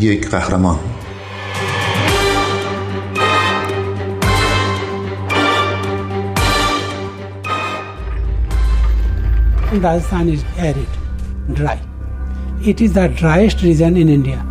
یک قهرمان Rajasthan is arid, dry. It is the driest region in India.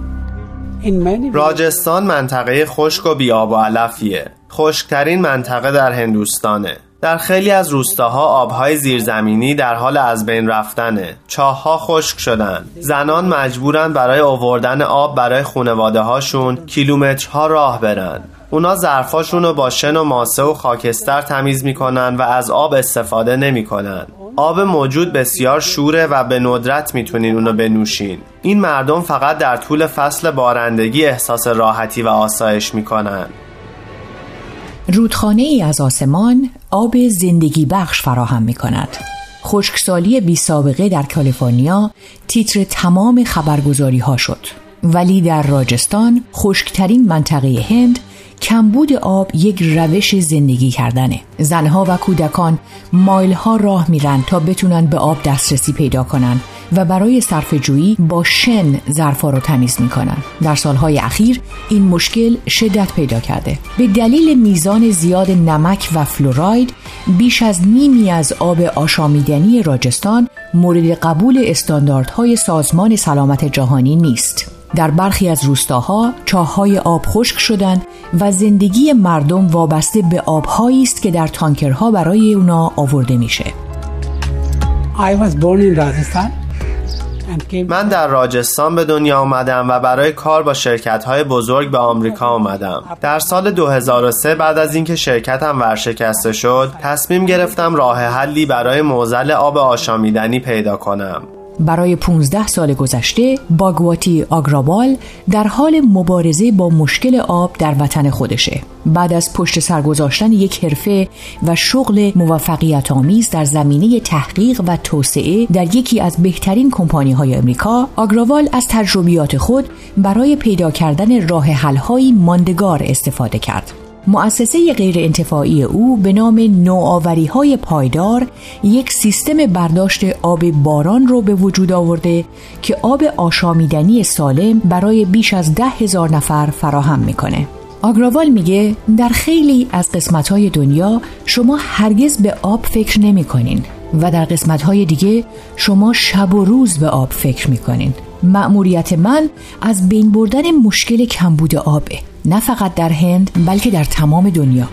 راجستان منطقه خشک و بیاب و علفیه خشکترین منطقه در هندوستانه در خیلی از روستاها آبهای زیرزمینی در حال از بین رفتنه. چاهها خشک شدن. زنان مجبورن برای آوردن آب برای خونواده هاشون کیلومترها راه برن. اونا ظرفاشون رو با شن و ماسه و خاکستر تمیز می‌کنن و از آب استفاده نمی‌کنن. آب موجود بسیار شوره و به ندرت می‌تونین اونو بنوشین. این مردم فقط در طول فصل بارندگی احساس راحتی و آسایش می‌کنن. رودخانه ای از آسمان آب زندگی بخش فراهم می کند. خشکسالی بی سابقه در کالیفرنیا تیتر تمام خبرگزاری ها شد. ولی در راجستان خشکترین منطقه هند کمبود آب یک روش زندگی کردنه زنها و کودکان مایلها راه میرن تا بتونن به آب دسترسی پیدا کنن و برای صرف جویی با شن ظرفا رو تمیز می‌کنن. در سالهای اخیر این مشکل شدت پیدا کرده. به دلیل میزان زیاد نمک و فلوراید بیش از نیمی از آب آشامیدنی راجستان مورد قبول استانداردهای سازمان سلامت جهانی نیست. در برخی از روستاها چاههای آب خشک شدند و زندگی مردم وابسته به آبهایی است که در تانکرها برای اونا آورده میشه. من در راجستان به دنیا آمدم و برای کار با شرکت های بزرگ به آمریکا آمدم. در سال 2003 بعد از اینکه شرکتم ورشکسته شد، تصمیم گرفتم راه حلی برای موزل آب آشامیدنی پیدا کنم. برای 15 سال گذشته باگواتی آگرابال در حال مبارزه با مشکل آب در وطن خودشه. بعد از پشت سر گذاشتن یک حرفه و شغل موفقیت آمیز در زمینه تحقیق و توسعه در یکی از بهترین کمپانی های امریکا آگراوال از تجربیات خود برای پیدا کردن راه حل‌های ماندگار استفاده کرد. مؤسسه غیر انتفاعی او به نام نوآوری های پایدار یک سیستم برداشت آب باران رو به وجود آورده که آب آشامیدنی سالم برای بیش از ده هزار نفر فراهم می‌کنه. آگراوال میگه در خیلی از قسمتهای دنیا شما هرگز به آب فکر نمی کنین و در قسمتهای دیگه شما شب و روز به آب فکر می‌کنین. مأموریت من از بین بردن مشکل کمبود آبه نه فقط در هند بلکه در تمام دنیا.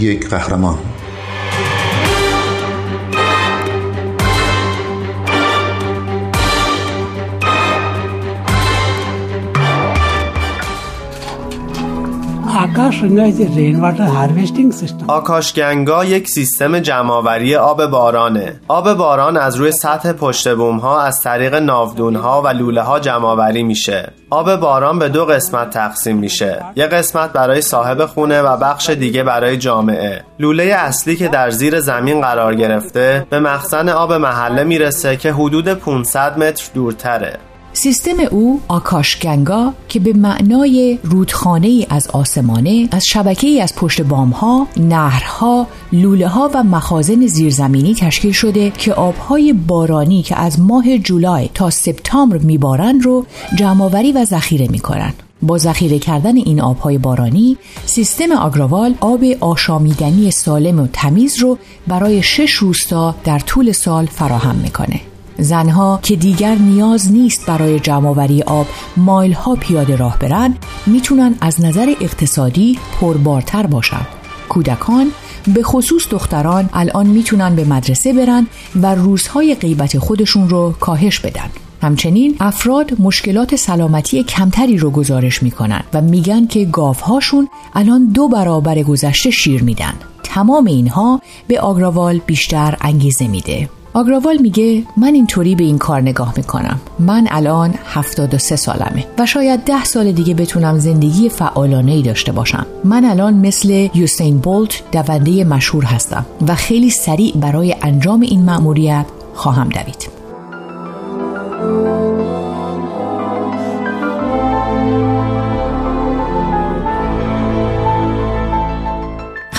یک قهرمان. آکاش گنگا یک سیستم جمعآوری آب بارانه. آب باران از روی سطح پشت بوم ها از طریق ناودون ها و لوله ها جمعآوری میشه. آب باران به دو قسمت تقسیم میشه. یک قسمت برای صاحب خونه و بخش دیگه برای جامعه. لوله اصلی که در زیر زمین قرار گرفته به مخزن آب محله می‌رسه که حدود 500 متر دورتره. سیستم او آکاش گنگا که به معنای رودخانه ای از آسمانه از شبکه ای از پشت بام ها، نهرها، لوله ها و مخازن زیرزمینی تشکیل شده که آبهای بارانی که از ماه جولای تا سپتامبر میبارند رو جمعآوری و ذخیره می‌کنند. با ذخیره کردن این آبهای بارانی سیستم آگراوال آب آشامیدنی سالم و تمیز رو برای شش روستا در طول سال فراهم می‌کنه زنها که دیگر نیاز نیست برای جمعآوری آب مایل ها پیاده راه برن می‌تونن از نظر اقتصادی پربارتر باشند. کودکان به خصوص دختران الان می‌تونن به مدرسه برن و روزهای غیبت خودشون رو کاهش بدن. همچنین افراد مشکلات سلامتی کمتری رو گزارش می‌کنن و میگن که گاوهاشون الان دو برابر گذشته شیر میدن. تمام اینها به آگراوال بیشتر انگیزه میده. آگراوال میگه من اینطوری به این کار نگاه می‌کنم. من الان 73 سالمه و شاید ده سال دیگه بتونم زندگی فعالانه ای داشته باشم. من الان مثل یوسین بولت دونده مشهور هستم و خیلی سریع برای انجام این مأموریت خواهم دوید.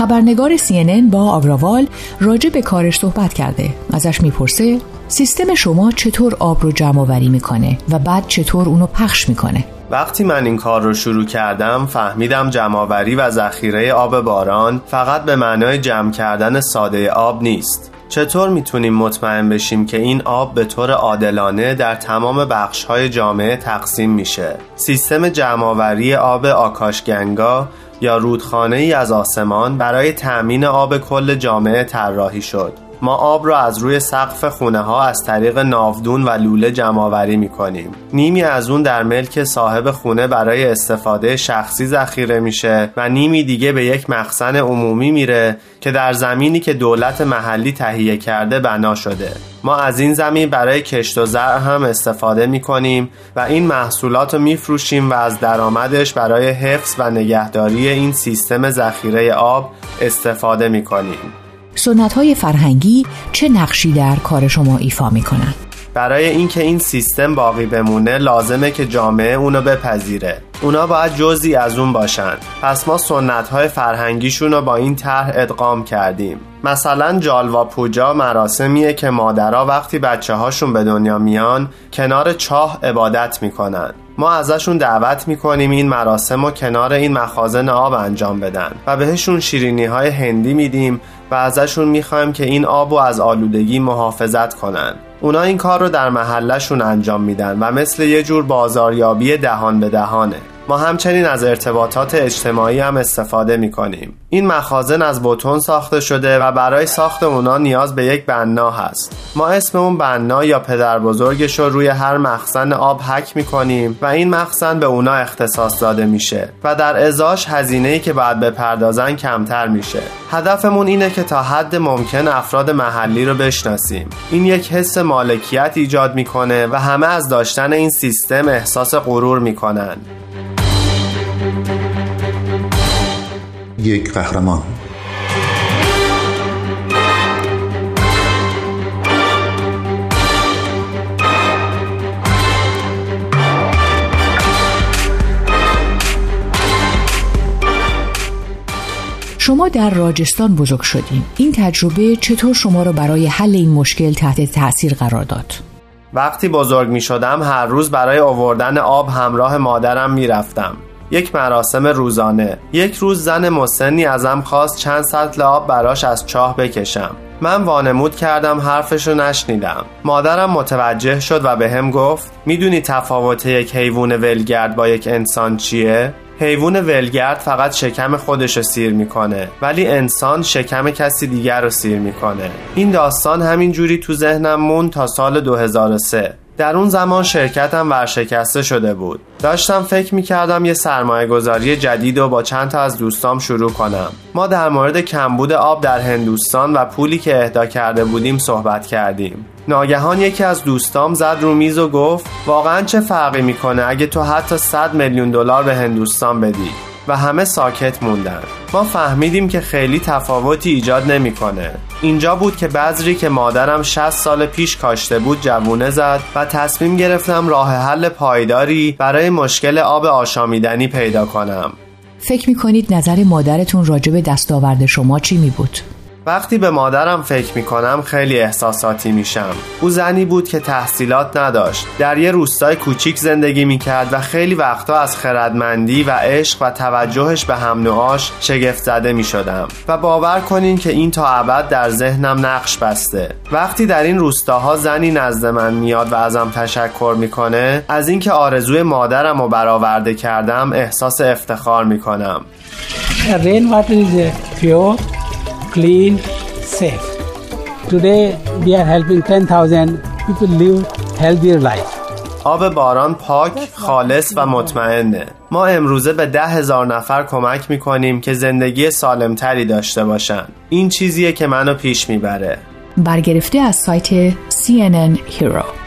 خبرنگار CNN با آگراوال راجع به کارش صحبت کرده. ازش می‌پرسه سیستم شما چطور آب رو جمع آوری می‌کنه و بعد چطور اونو پخش می‌کنه؟ وقتی من این کار رو شروع کردم فهمیدم جمعآوری و ذخیره آب باران فقط به معنای جمع کردن ساده آب نیست. چطور می‌تونیم مطمئن بشیم که این آب به طور عادلانه در تمام بخشهای جامعه تقسیم میشه؟ سیستم جمعآوری آب آکاشگنگا یا رودخانه ای از آسمان برای تأمین آب کل جامعه طراحی شد. ما آب را از روی سقف خونه ها از طریق ناودون و لوله جمعآوری می کنیم. نیمی از اون در ملک صاحب خونه برای استفاده شخصی ذخیره میشه و نیمی دیگه به یک مخزن عمومی میره که در زمینی که دولت محلی تهیه کرده بنا شده. ما از این زمین برای کشت و زرع هم استفاده می کنیم و این محصولات رو می فروشیم و از درآمدش برای حفظ و نگهداری این سیستم ذخیره آب استفاده می کنیم. سنت های فرهنگی چه نقشی در کار شما ایفا می‌کنن؟ برای اینکه این سیستم باقی بمونه لازمه که جامعه اونو بپذیره. اونا باید جزی از اون باشن. پس ما سنت های فرهنگیشون رو با این طرح ادغام کردیم. مثلا جالوا پوجا مراسمیه که مادرها وقتی بچه هاشون به دنیا میان کنار چاه عبادت می‌کنن. ما ازشون دعوت می‌کنیم این مراسم رو کنار این مخازن آب انجام بدن و بهشون شیرینی های هندی میدیم و ازشون می‌خوایم که این آب رو از آلودگی محافظت کنن. اونا این کار رو در محلشون انجام میدن و مثل یه جور بازاریابی دهان به دهانه. ما همچنین از ارتباطات اجتماعی هم استفاده می کنیم. این مخازن از بتون ساخته شده و برای ساخت اونا نیاز به یک بنا هست. ما اسم اون بنا یا پدر بزرگش رو روی هر مخزن آب حک می کنیم و این مخزن به اونا اختصاص داده میشه و در ازاش هزینه ای که باید بپردازن کمتر میشه. هدفمون اینه که تا حد ممکن افراد محلی رو بشناسیم. این یک حس مالکیت ایجاد می‌کنه و همه از داشتن این سیستم احساس غرور می‌کنن. یک قهرمان. شما در راجستان بزرگ شدین. این تجربه چطور شما را برای حل این مشکل تحت تاثیر قرار داد؟ وقتی بزرگ می شدم هر روز برای آوردن آب همراه مادرم می رفتم یک مراسم روزانه. یک روز زن مسنی ازم خواست چند سطل آب براش از چاه بکشم. من وانمود کردم حرفشو نشنیدم. مادرم متوجه شد و به هم گفت می‌دونی تفاوت یک حیوان ولگرد با یک انسان چیه؟ حیوان ولگرد فقط شکم خودش رو سیر می‌کنه ولی انسان شکم کسی دیگر رو سیر می‌کنه. این داستان همین جوری تو ذهنم مون تا سال 2003 در اون زمان شرکتم ورشکسته شده بود. داشتم فکر می‌کردم یه سرمایه گذاری جدید و با چند تا از دوستام شروع کنم. ما در مورد کمبود آب در هندوستان و پولی که اهدا کرده بودیم صحبت کردیم. ناگهان یکی از دوستام زد رو میز و گفت واقعا چه فرقی می‌کنه اگه تو حتی 100 میلیون دلار به هندوستان بدی؟ و همه ساکت موندن. ما فهمیدیم که خیلی تفاوتی ایجاد نمی‌کنه. اینجا بود که بذری که مادرم 60 سال پیش کاشته بود جوونه زد و تصمیم گرفتم راه حل پایداری برای مشکل آب آشامیدنی پیدا کنم فکر می‌کنید نظر مادرتون راجب دستاورد شما چی می بود؟ وقتی به مادرم فکر می کنم خیلی احساساتی میشم. او زنی بود که تحصیلات نداشت. در یه روستای کوچیک زندگی می کرد و خیلی وقتا از خردمندی و عشق و توجهش به هم نوعاش شگفت زده می شدم و باور کنین که این تا ابد در ذهنم نقش بسته. وقتی در این روستاها زنی نزد من میاد و ازم تشکر می‌کنه از اینکه آرزوی مادرم رو برآورده کردم احساس افتخار می‌کنم. Clean, safe. Today we are helping 10,000 people live healthier life. آب باران پاک، خالص و مطمئنه. ما امروزه به ده هزار نفر کمک می‌کنیم که زندگی سالمتری داشته باشن. این چیزیه که منو پیش می‌بره. برگرفته از سایت CNN Hero